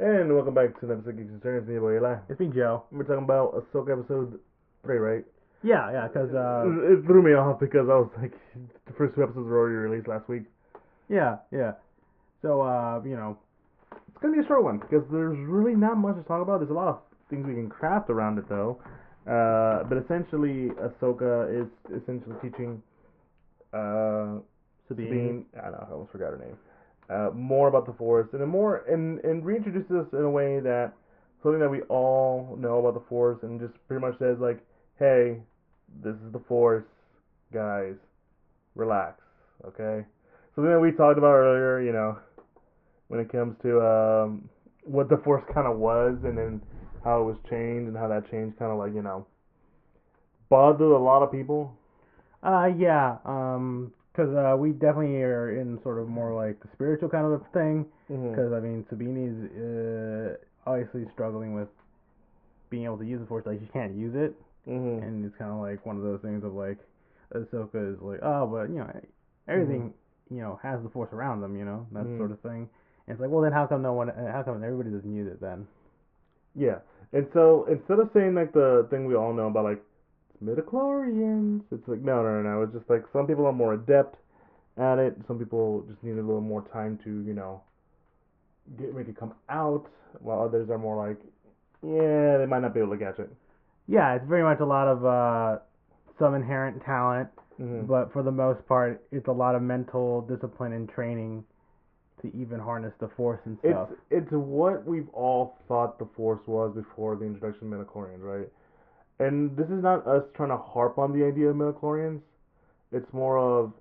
And welcome back to the episode of Geeks and Concerns. Me, boy Eli. It's me, Joe. We're talking about Ahsoka episode three, right? Yeah, yeah, because uh, it, it threw me off because I was like, the first two episodes were already released last week. yeah, yeah. So uh, you know, It's gonna be a short one because there's really not much to talk about. There's a lot of things we can craft around it though. Uh, but essentially, Ahsoka is essentially teaching uh, Sabine. Sabine. I don't know, I almost forgot her name. Uh, more about the Force, and more, and and reintroduces us in a way that something that we all know about the Force, and just pretty much says like, hey, this is the Force, guys, relax, okay. Something that we talked about earlier, you know, when it comes to um, what the Force kind of was, and then how it was changed, and how that change kind of like you know bothered a lot of people. Uh, yeah, um, because uh, we definitely are in sort of more like the spiritual kind of a thing. Mm-hmm. Because I mean, Sabine's uh, obviously struggling with being able to use the force. Like she can't use it, Mm-hmm. and it's kind of like one of those things of like Ahsoka is like, oh, but you know, everything you know has the force around them, you know, that Mhm. sort of thing. And it's like, well, then how come no one? uh, How come everybody doesn't use it then? Yeah, and so instead of saying like the thing we all know about like midichlorians, it's like no, no, no, no. It's just like some people are more adept at it. Some people just need a little more time to you know get make it come out, while others are more like, yeah, they might not be able to catch it. Yeah, it's very much a lot of uh, some inherent talent, Mm-hmm. but for the most part, it's a lot of mental discipline and training to even harness the force and It's stuff. it's what we've all thought the Force was before the introduction of midichlorians, right? And this is not us trying to harp on the idea of midichlorians. It's more of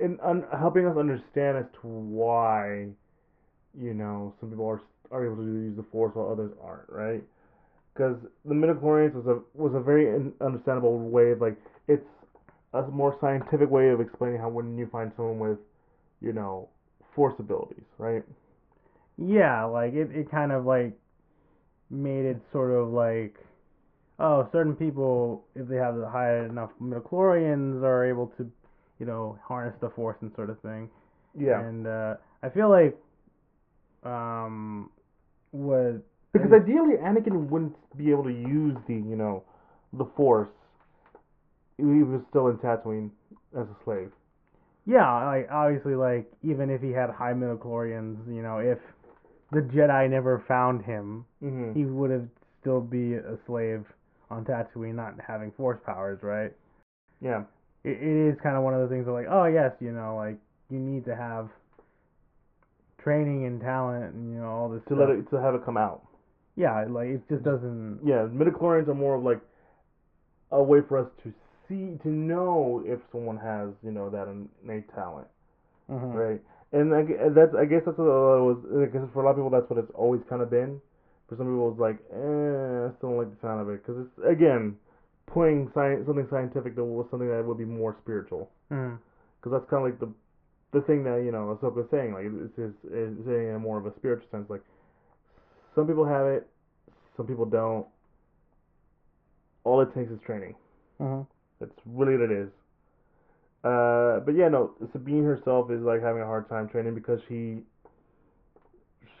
in un, helping us understand as to why, you know, some people are are able to use the Force while others aren't, right? Because the midichlorians was a was a very in- understandable way of like it's a more scientific way of explaining how when you find someone with, you know, force abilities, right? Yeah, like it, it kind of like made it sort of like oh, certain people if they have the high enough midichlorians are able to, you know, harness the force and sort of thing. Yeah. And uh I feel like um what Because and- ideally, Anakin wouldn't be able to use the, you know, the Force. He was still in Tatooine as a slave. Yeah, like obviously, like even if he had high midichlorians, you know, if the Jedi never found him, Mm-hmm. he would have still be a slave on Tatooine, not having force powers, right? Yeah. It, it is kind of one of the things of like, oh yes, you know, like you need to have training and talent and you know all this To stuff. let it to have it come out. Yeah, like it just doesn't. Yeah, midichlorians are more of like a way for us to see to know if someone has, you know, that innate talent, Mhm. right? And I, that's I guess that's what it was. I guess for a lot of people, that's what it's always kind of been. For some people, it's like, eh, I still don't like the sound of it because it's again playing science something scientific to was something that would be more spiritual. Because that's kind of like the the thing that you know Ahsoka's saying, like it's, it's, it's saying in more of a spiritual sense. Like some people have it, some people don't. All it takes is training. Mhm. That's really what it is. Uh, but yeah, no, Sabine herself is like having a hard time training because she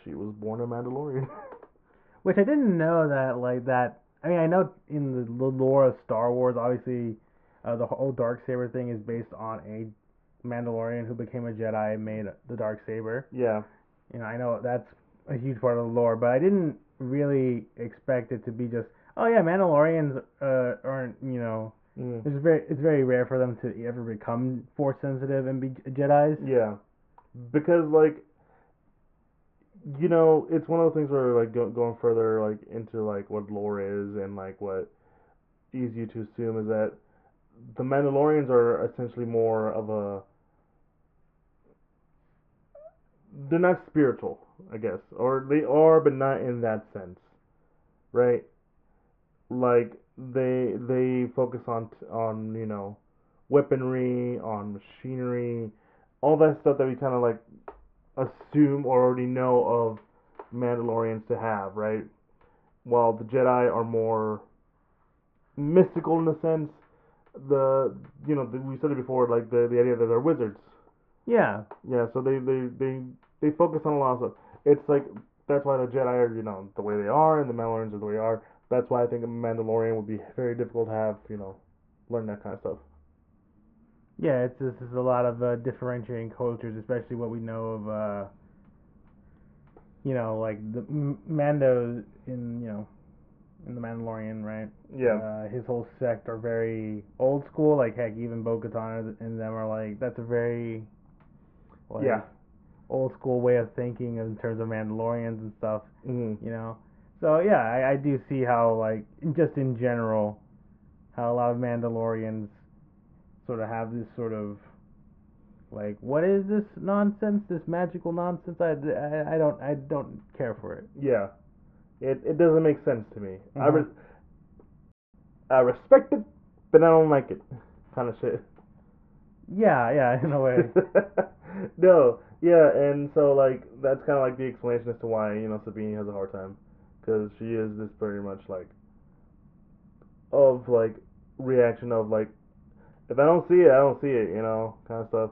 she was born a Mandalorian. Which I didn't know that like that. I mean, I know in the lore of Star Wars, obviously, uh, the whole dark saber thing is based on a Mandalorian who became a Jedi and made the dark saber. yeah, You know, I know that's a huge part of the lore, but I didn't really expect it to be just, oh yeah, Mandalorians uh, aren't, you know, mm. it's very it's very rare for them to ever become force sensitive and be Jedi's. Yeah, because like, you know, it's one of those things where like go, going further like into like what lore is and like what easy to assume is that the Mandalorians are essentially more of a they're not spiritual, I guess, or they are, but not in that sense, right? Like they they focus on on you know weaponry, on machinery, all that stuff that we kind of like assume or already know of Mandalorians to have, right? While the Jedi are more mystical in a sense. The you know the, we said it before, like the the idea that they're wizards. Yeah. Yeah, so they they they they focus on a lot of stuff. it's like that's why the Jedi are you know the way they are and the Mandalorians are the way they are. That's why I think a Mandalorian would be very difficult to have you know learn that kind of stuff. Yeah, it's this is a lot of uh, differentiating cultures, especially what we know of. Uh, you know, like the M- Mando in you know, in the Mandalorian, right? Yeah. Uh, his whole sect are very old school. Like heck, even Bo-Katan and them are like that's a very like, yeah. old school way of thinking in terms of Mandalorians and stuff. hmm You know, so yeah, I, I do see how like just in general, how a lot of Mandalorians sort of have this sort of like what is this nonsense this magical nonsense I, I, I don't I don't care for it Yeah. It it doesn't make sense to me. I Mhm. res- I respect it, but I don't like it. Kind of shit. yeah yeah in a way no, yeah, and so like that's kind of like the explanation as to why you know Sabine has a hard time, because she is this very much like of like reaction of like if I don't see it, I don't see it, you know, kind of stuff.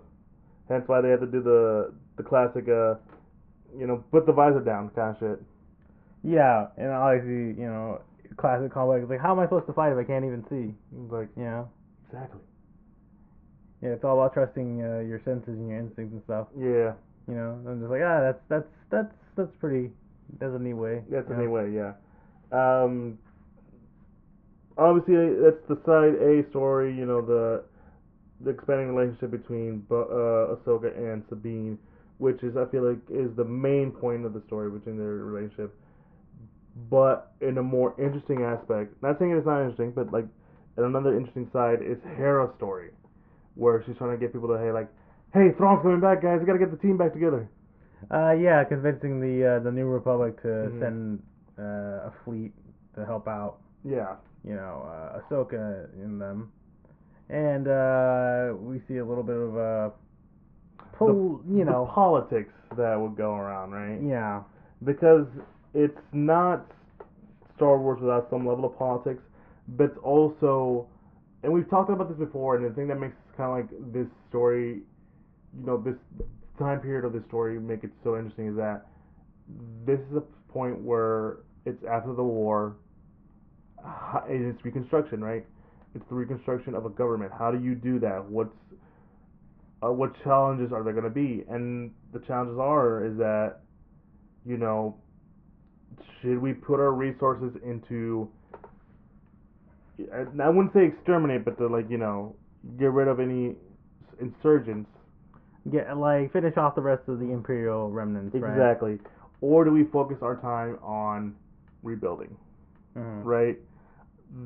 Hence why they had to do the the classic uh, you know, put the visor down kind of shit. yeah and obviously you know classic callback like how am I supposed to fight if I can't even see like you know exactly. yeah it's all about trusting uh, your senses and your instincts and stuff Yeah, you know I'm just like ah that's that's that's that's pretty that's a neat way that's you know? way, Yeah. Um. Obviously, that's the side A story. You know the the expanding relationship between uh, Ahsoka and Sabine, which is I feel like is the main point of the story between their relationship. But in a more interesting aspect, not saying it's not interesting, but like another interesting side is Hera's story, where she's trying to get people to hey like, hey Thrawn's coming back, guys, we gotta get the team back together. Uh, yeah, convincing the uh, the New Republic to Mhm. send uh, a fleet to help out, Yeah. you know, uh, Ahsoka in them, and uh, we see a little bit of a pull, you the know, politics that would go around, right? yeah, Because it's not Star Wars without some level of politics, but it's also, and we've talked about this before, and the thing that makes kind of like this story, you know, this time period of the story make it so interesting is that this is a point where it's after the war, and it's reconstruction, right? It's the reconstruction of a government. How do you do that? What's uh, what challenges are there going to be? And the challenges are is that you know should we put our resources into I I wouldn't say exterminate, but to like you know get rid of any insurgents get like finish off the rest of the Imperial remnants, right? exactly, or do we focus our time on rebuilding? Mhm. right?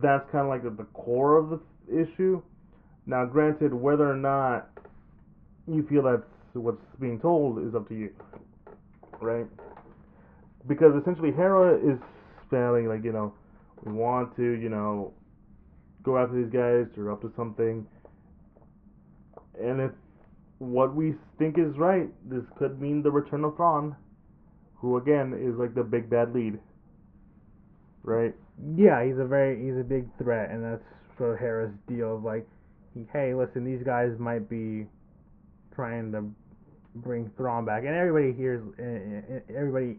That's kind of like the, the core of the issue. Now, granted, whether or not you feel that's what's being told is up to you, right? Because essentially, Hera is spelling like you know, we want to you know, go after these guys. They're up to something, and if what we think is right, this could mean the return of Thrawn, who again is like the big bad lead, right? Yeah, he's a very he's a big threat, and that's sort of Hera's deal of like, hey, listen, these guys might be trying to bring Thrawn back, and everybody hears, eh, eh, everybody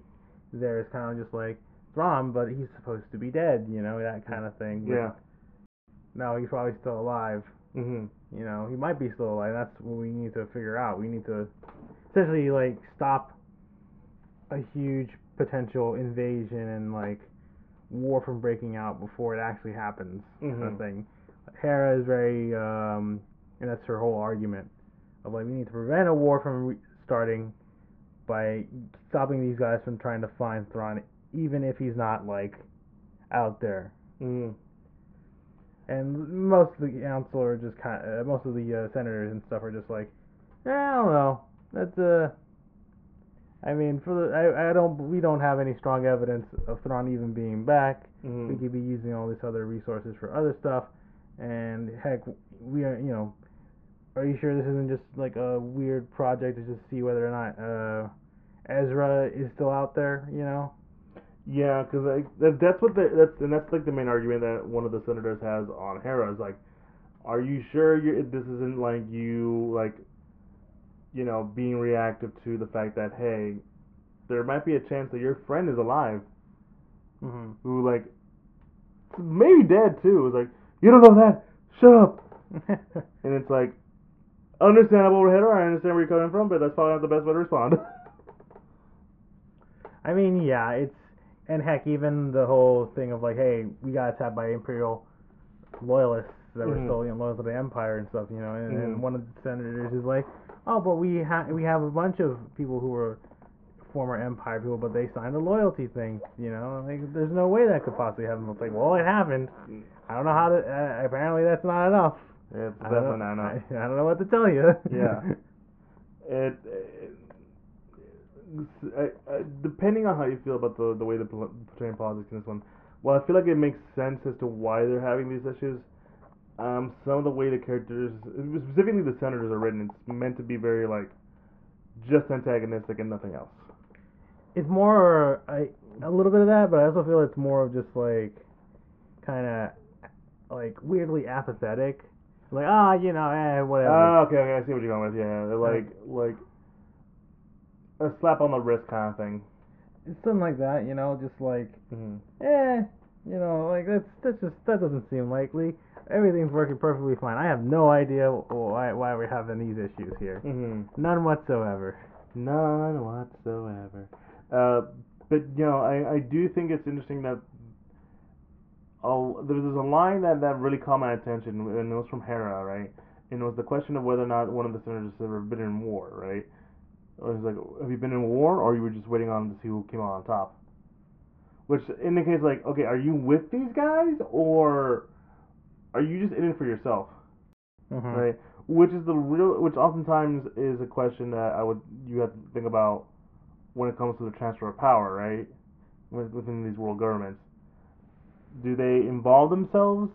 there is kind of just like Thrawn, but he's supposed to be dead, you know, that kind of thing. But Yeah. No, he's probably still alive. Hmm You know, he might be still alive. That's what we need to figure out. We need to essentially like stop a huge potential invasion and like war from breaking out before it actually happens, kind Mhm. of thing. Hera is very, um, and that's her whole argument of like we need to prevent a war from re- starting by stopping these guys from trying to find Thrawn, even if he's not like out there. hmm And most of the council are just kind of, uh, most of the uh, senators and stuff are just like, eh, I don't know. That's uh, I mean, for the, I, I don't, we don't have any strong evidence of Thrawn even being back. We hmm could be using all these other resources for other stuff, and heck, we are, you know, are you sure this isn't just like a weird project to just see whether or not uh, Ezra is still out there? You know? Yeah, because that, that's what the, that's and that's like the main argument that one of the senators has on Hera is like, are you sure you this isn't like you like, you know, being reactive to the fact that hey, there might be a chance that your friend is alive hmm who like maybe dead too. It's like you don't know that. Shut up. And it's like understandable, Hitter. I understand where you're coming from, but that's probably not the best way to respond. I mean, yeah, it's and heck, even the whole thing of like, hey, we got attacked by imperial loyalists that were Mhm. still you know, loyal to the empire and stuff, you know. And, Mhm. and one of the senators is like, oh, but we have we have a bunch of people who were former empire people, but they signed a loyalty thing, you know. Like, there's no way that could possibly happen. It's like, well, it happened. I don't know how to. Uh, apparently, that's not enough. it's I don't definitely know, not enough. I, I don't know what to tell you. Yeah. It, it I, I, depending on how you feel about the the way pol- portraying politics in this one, well, I feel like it makes sense as to why they're having these issues. Um, some of the way the characters, specifically the senators, are written, it's meant to be very like just antagonistic and nothing else. it's more I a little bit of that, but I also feel it's more of just like kind of like weirdly apathetic. Like ah, you know, eh, whatever. Ah, okay, okay, I see what you're going with. Yeah, they're like like a slap on the wrist kind of thing. it's something like that, you know, just like hmm eh, you know, like that's that's just that doesn't seem likely. Everything's working perfectly fine. I have no idea why why we're having these issues here. hmm None whatsoever. None whatsoever. Uh, but you know, I, I do think it's interesting that oh, there was a line that, that really caught my attention, and it was from Hera, right? And it was the question of whether or not one of the senators had ever been in war, right? It was like, have you been in war, or you were just waiting on to see who came out on top? Which indicates like, okay, are you with these guys, or are you just in it for yourself? Mm-hmm. right? Which is the real, which oftentimes is a question that I would you have to think about when it comes to the transfer of power, right? Within these world governments, do they involve themselves,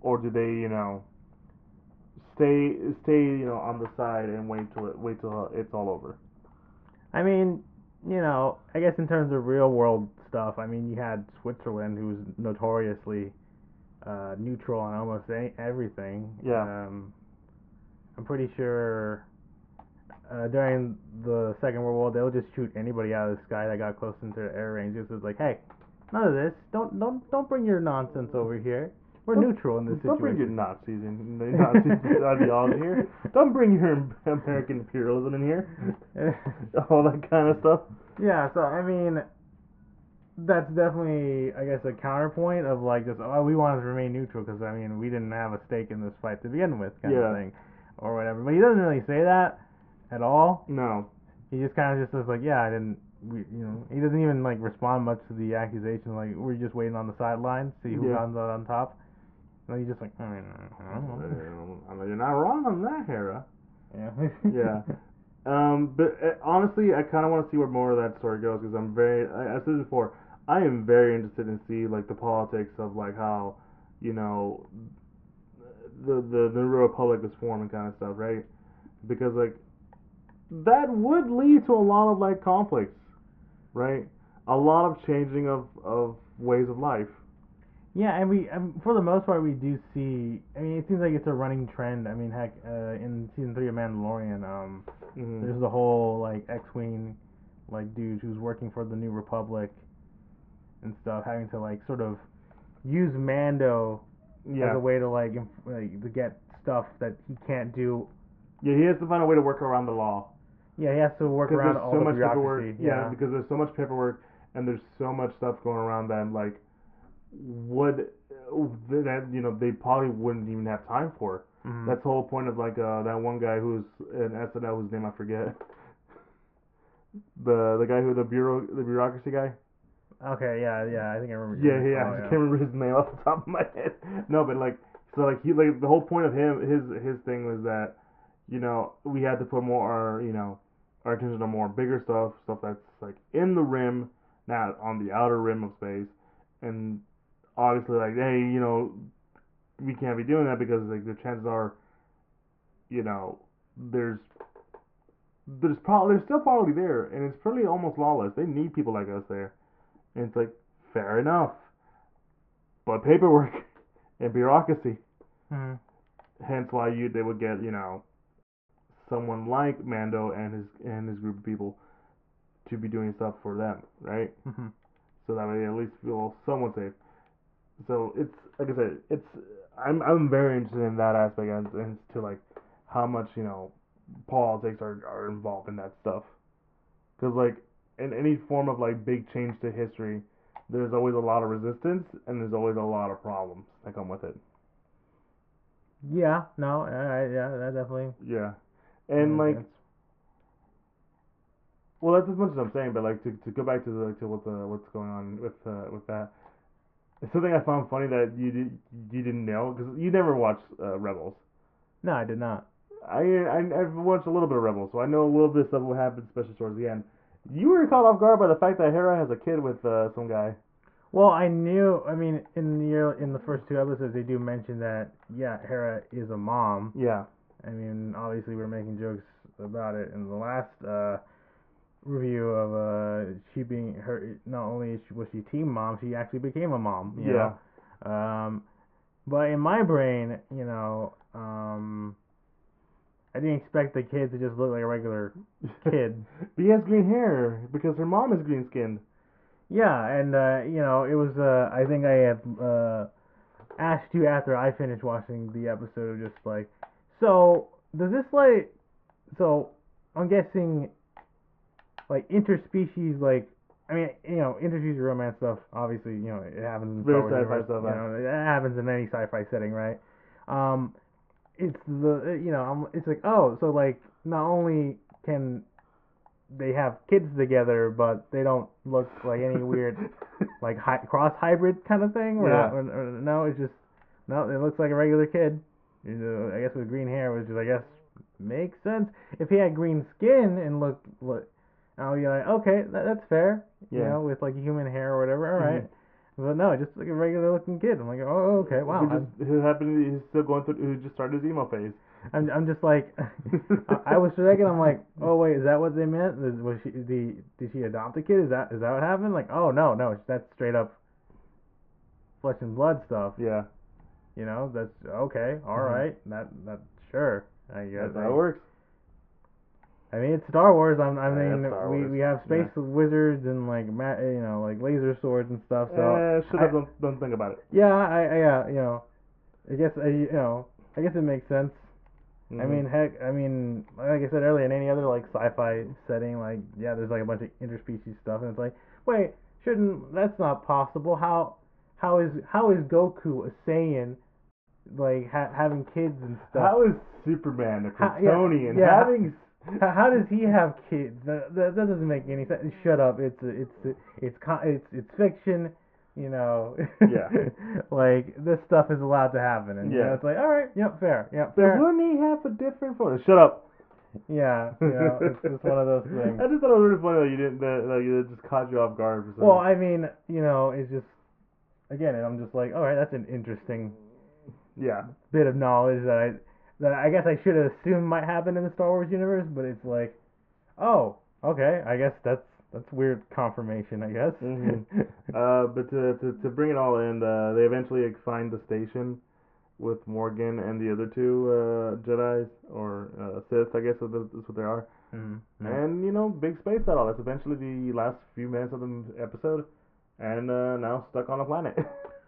or do they, you know, stay stay, you know, on the side and wait till it wait till it's all over? I mean, you know, I guess in terms of real world stuff, I mean, you had Switzerland, who's notoriously uh, neutral on almost everything. Yeah. Um, I'm pretty sure uh, during the Second World War, they'll just shoot anybody out of the sky that got close into their air range. Just was like, hey, none of this. Don't don't don't bring your nonsense over here. We're Don't- neutral in this Don't bring your situation. Nazis in, the Nazi ideology here. Don't bring your American imperialism in here. All that kind of stuff. Yeah, so I mean, that's definitely, I guess, a counterpoint of like just, oh, we wanted to remain neutral because I mean, we didn't have a stake in this fight to begin with, kind Yeah. of thing, or whatever. But he doesn't really say that at all. No. He just kind of just says like, yeah, I didn't, we, you know, he doesn't even like respond much to the accusation. Like, we're just waiting on the sidelines, see who Yeah. comes out on top. And he's just like, I mean, I don't know. I mean, you're not wrong on that, Hera. Yeah. Yeah. Um, but uh, honestly, I kind of want to see where more of that story goes because I'm very, I, I said this before, I am very interested in see like the politics of like how, you know, the the the New Republic was formed and kind of stuff, right? Because like that would lead to a lot of like conflicts, right? A lot of changing of of ways of life. Yeah, and we, um, for the most part, we do see. I mean, it seems like it's a running trend. I mean, heck, uh, in season three of Mandalorian, um, Mm-hmm. there's the whole like X-wing, like dude who's working for the New Republic, and stuff, having to like sort of use Mando as a way to like, inf- like to get stuff that he can't do. Yeah, he has to find a way to work around the law. Yeah, he has to work around all so the much bureaucracy. paperwork. Yeah. because there's so much paperwork and there's so much stuff going around that like would that you know they probably wouldn't even have time for. Mhm. That's the whole point of like uh, that one guy who's in SNL whose name I forget. The the guy who the bureau the bureaucracy guy. okay. Yeah, yeah. I think I remember. Yeah, yeah. Oh, I can't remember his name off the top of my head. No, but like so like he like the whole point of him his his thing was that you know we had to put more our you know our attention on more bigger stuff stuff that's like in the rim not on the outer rim of space and obviously like hey you know we can't be doing that because like the chances are you know there's there's probably there's still probably there and it's pretty almost lawless they need people like us there and it's like fair enough but paperwork and bureaucracy Mhm. hence why you they would get you know someone like Mando and his and his group of people to be doing stuff for them, right? hmm So that way they at least feel somewhat safe. So it's like I said, it's I'm I'm very interested in that aspect and, and to like how much you know politics are are involved in that stuff. Because like in any form of like big change to history, there's always a lot of resistance and there's always a lot of problems that come with it. Yeah, no, I, yeah, that definitely. Yeah, and like sense. Well, that's as much as I'm saying, but like to, to go back to the to what the what's going on with uh, with that. It's something I found funny that you did you didn't know because you never watched uh, Rebels. no, I did not. I, I I've watched a little bit of Rebels, so I know a little bit of what happened, especially towards the end. You were caught off guard by the fact that Hera has a kid with uh, some guy. Well, I knew. I mean, in the in the first two episodes, they do mention that yeah, Hera is a mom. Yeah, I mean, obviously we're making jokes about it in the last uh, review of uh, she being her. Not only was she team mom, she actually became a mom. You yeah, Know? Um, but in my brain, you know, um, I didn't expect the kid to just look like a regular kid. but he has green hair because her mom is green skinned. Yeah, and uh, you know, it was. Uh, I think I had uh, asked you after I finished watching the episode, just like, so does this like, so I'm guessing, like interspecies, like, I mean, you know, interspecies romance stuff. Obviously, you know, it happens in Star Wars sci-fi universe, stuff, You know, it happens in any sci-fi setting, right? Um, it's the you know, I'm, it's like, oh, so like, not only can they have kids together, but they don't look like any weird like hy- cross hybrid kind of thing. Yeah. not, or, or, no, it's just no. It looks like a regular kid. You know, I guess with green hair, which is I guess makes sense. If he had green skin and looked, look, oh, you're like, okay, that, that's fair. You know, with like human hair or whatever. All right. Mhm. But no, just like a regular looking kid. I'm like, oh, okay, wow. Who just who happened? He's still going through. Who just started his emo phase. I'm, I'm just like, I, I was second. I'm like, oh wait, is that what they meant? Is, was she the did she adopt a kid? Is that is that what happened? Like, oh no, no, that's straight up flesh and blood stuff. Yeah, You know, that's okay, all Mhm. right, that that sure. I guess. I, it works. I mean, it's Star Wars. I'm, I Yeah, mean, it's Star we Wars. we have space wizards and like ma- you know like laser swords and stuff. So eh, should I- have don't, don't think about it. yeah, I, I yeah you know, I guess I you know I guess it makes sense. I Mhm. mean, heck, I mean, like I said earlier, in any other like sci-fi setting, like yeah, there's like a bunch of interspecies stuff, and it's like, wait, shouldn't that's not possible? How how is how is Goku a Saiyan, like ha- having kids and stuff? how is Superman a How- yeah, Kryptonian yeah. having? How, does he have kids? That, that, that doesn't make any sense. Shut up. It's it's it's con- it's it's fiction. You know. Yeah. like this stuff is allowed to happen, and you know, Yeah. it's like, all right, yep, fair, yep, But fair. wouldn't he have a different photo? Shut up. Yeah, you know, it's just one of those things. I just thought it was really funny that you didn't that, that you just caught you off guard for something. Well, I mean, you know, it's just again, I'm just like, all right, that's an interesting yeah, bit of knowledge that I that I guess I should have assumed might happen in the Star Wars universe, but it's like, oh, okay, I guess that's that's weird confirmation, I guess. Mhm. Uh, but to, to to bring it all in, uh, they eventually find the station with Morgan and the other two uh, Jedi's or uh, Sith, I guess that's what they are. Mhm. And you know, big space battle. That's eventually the last few minutes of the episode, and uh, now stuck on a planet.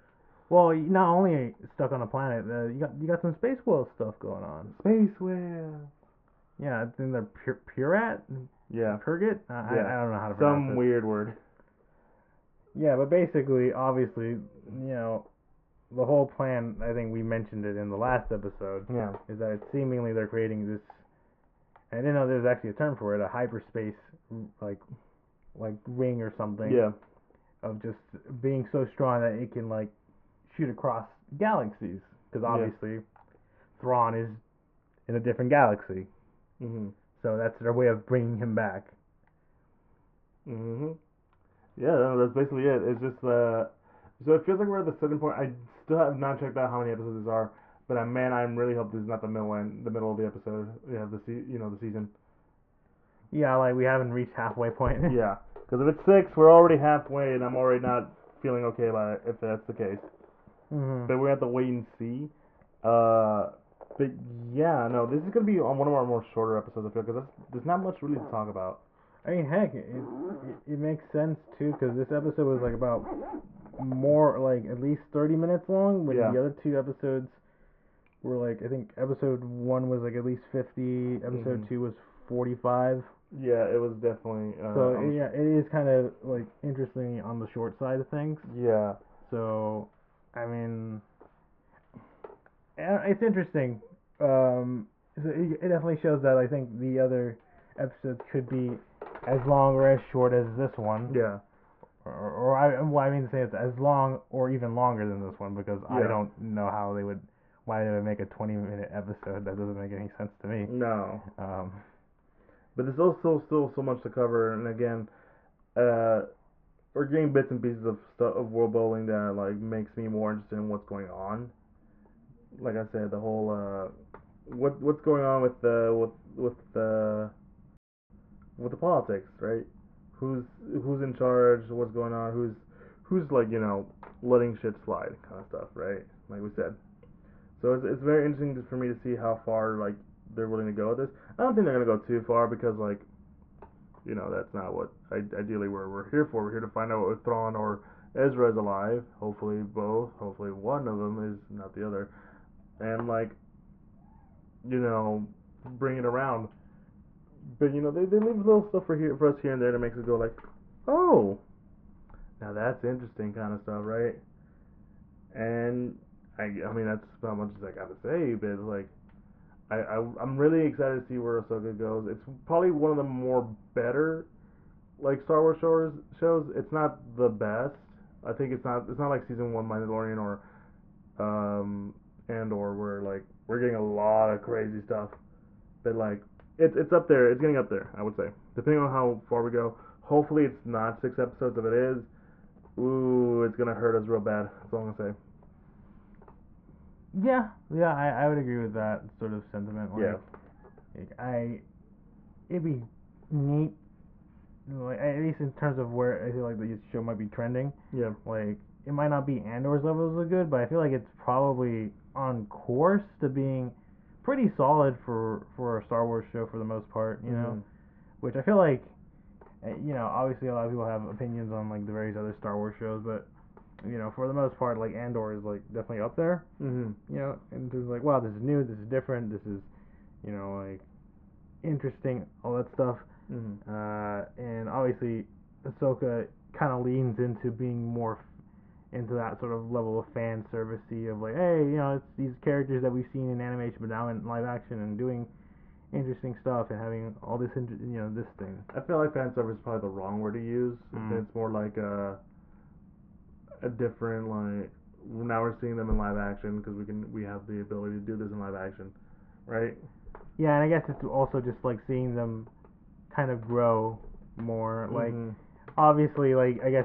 Well, you not only stuck on a planet, uh, you got you got some space whale stuff going on. space whale. Yeah, it's in the Pur- Purat, Yeah, Purgit. I, I- Yeah. I don't know how to pronounce some it. weird word. Yeah, but basically, obviously, you know, the whole plan. I think we mentioned it in the last episode. Yeah. Is that seemingly they're creating this. I didn't know there's actually a term for it, a hyperspace like like ring or something. Yeah. Of just being so strong that it can like shoot across galaxies. Because Yeah. obviously, Thrawn is in a different galaxy, Mhm. so that's their way of bringing him back. Mhm. Yeah, no, that's basically it. It's just uh, so it feels like we're at the certain point. I still have not checked out how many episodes there are, but uh, man, I'm really hope this is not the middle end, the middle of the episode. Yeah, the se- you know the season. Yeah, like we haven't reached halfway point. yeah, because if it's six, we're already halfway, and I'm already not feeling okay about it if that's the case. Hmm But we have to wait and see. Uh, but yeah, no, this is gonna be on one of our more shorter episodes. I feel because there's not much really to talk about. I mean, heck, it it, it makes sense too because this episode was like about more like at least thirty minutes long, but Yeah. the other two episodes were like I think episode one was like at least fifty, episode Mhm. two was forty five. Yeah, it was definitely. Uh, So yeah, it is kind of like interesting on the short side of things. yeah, So, I mean, it's interesting. Um, so it, it definitely shows that I think the other episodes could be as long or as short as this one. yeah, Or, or I, well, I mean to say it's as long or even longer than this one because I don't know how they would, why they would make a 20 minute episode. That doesn't make any sense to me. no. Um, But there's also still so much to cover, and again, uh, we're getting bits and pieces of stuff of world building that like makes me more interested in what's going on. Like I said, the whole uh, what what's going on with the with with the with the politics, right? Who's who's in charge? What's going on? Who's who's like you know letting shit slide, kind of stuff, right? Like we said. So it's it's very interesting for me to see how far like they're willing to go with this. I don't think they're gonna go too far because like, you know, that's not what ideally we're we're here for. We're here to find out if Thrawn or Ezra is alive. Hopefully both. Hopefully one of them is not the other. And like, you know, bring it around. But you know, they they leave little stuff for here for us here and there that makes us go like, oh, now that's interesting kind of stuff, right? And I I mean that's about much as I gotta say, but like. I, I I'm really excited to see where Ahsoka goes. It's probably one of the more better like Star Wars shows. Shows. It's not the best. I think it's not. It's not like season one Mandalorian or um Andor where like we're getting a lot of crazy stuff. But like it's it's up there. It's getting up there. I would say depending on how far we go. Hopefully it's not six episodes. If it is, ooh, it's gonna hurt us real bad. That's all I'm gonna say. Yeah, yeah, I, I would agree with that sort of sentiment. Like, Yeah. Like, I, it'd be neat, like, at least in terms of where I feel like the show might be trending. Yeah. Like, it might not be Andor's levels of good, but I feel like it's probably on course to being pretty solid for for a Star Wars show for the most part. You know, Mhm. which I feel like, uh, you know, obviously a lot of people have opinions on like the various other Star Wars shows, but you know, for the most part, like Andor is like definitely up there Mhm. you know, and there's like, wow, this is new, this is different, this is, you know, like interesting, all that stuff. Mhm. Uh, and obviously, Ahsoka kind of leans into being more f- into that sort of level of fan servicey of like, hey, you know, it's these characters that we've seen in animation, but now in live action and doing interesting stuff and having all this, inter- you know, this thing. I feel like fan service is probably the wrong word to use. Mm. It's more like a a different like now we're seeing them in live action because we can we have the ability to do this in live action, right? Yeah, and I guess it's also just like seeing them kind of grow more, like. Mhm. obviously like I guess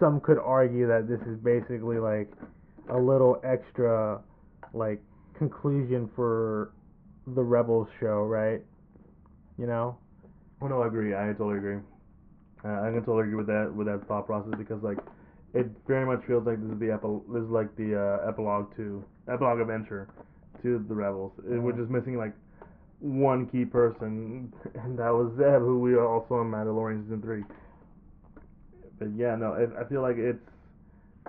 some could argue that this is basically like a little extra like conclusion for the Rebels show, right? You know? Oh no, I agree. I totally agree. Uh, I can totally agree with that with that thought process because like it very much feels like this is the epi- this is like the uh, epilogue to epilogue adventure to the rebels. It, we're just missing like one key person, and that was Zeb, who we also saw in Mandalorian season three. But yeah, no, it, I feel like it's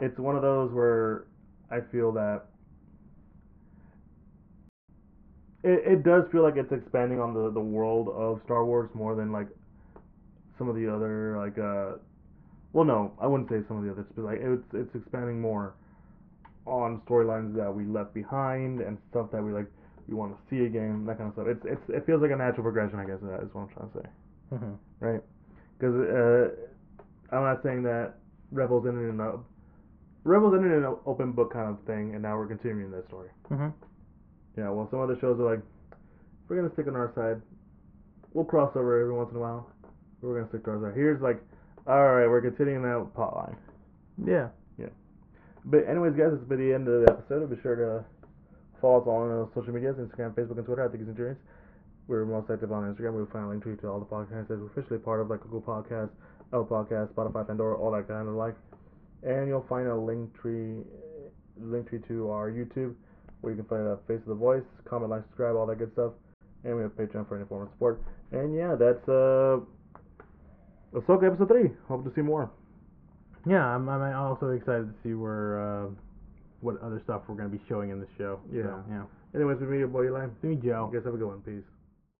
it's one of those where I feel that it it does feel like it's expanding on the the world of Star Wars more than like some of the other like uh well no I wouldn't say some of the others but like it's it's expanding more on storylines that we left behind and stuff that we like we want to see again that kind of stuff it's it's it feels like a natural progression I guess that is what I'm trying to say Mm-hmm. right because uh I'm not saying that Rebels ended in a Rebels ended in an open book kind of thing and now we're continuing that story Mm-hmm. yeah, well, some other shows are like, we're gonna stick on our side. We'll cross over every once in a while. but We're gonna stick to our side. Here's like, all right, we're continuing that plot line. Yeah. Yeah. But anyways, guys, this has been the end of the episode. Be sure to follow us on uh, social medias: Instagram, Facebook, and Twitter. I think it's Insurance. We're most active on Instagram. We'll find a link to to all the podcasts that we're officially part of, like Google Podcast, Apple Podcast, Spotify, Pandora, all that kind of like. And you'll find a link tree, link tree to our YouTube, where you can find a face of the voice, comment, like, subscribe, all that good stuff. and we have Patreon for any form of support. And yeah, that's uh, Ahsoka episode three. Hope to see more. Yeah, I'm, I'm also excited to see where uh, what other stuff we're gonna be showing in the show. Yeah. So, yeah. Anyways, with me, your boy Eli. See me, Joe. You guys have a good one. Peace.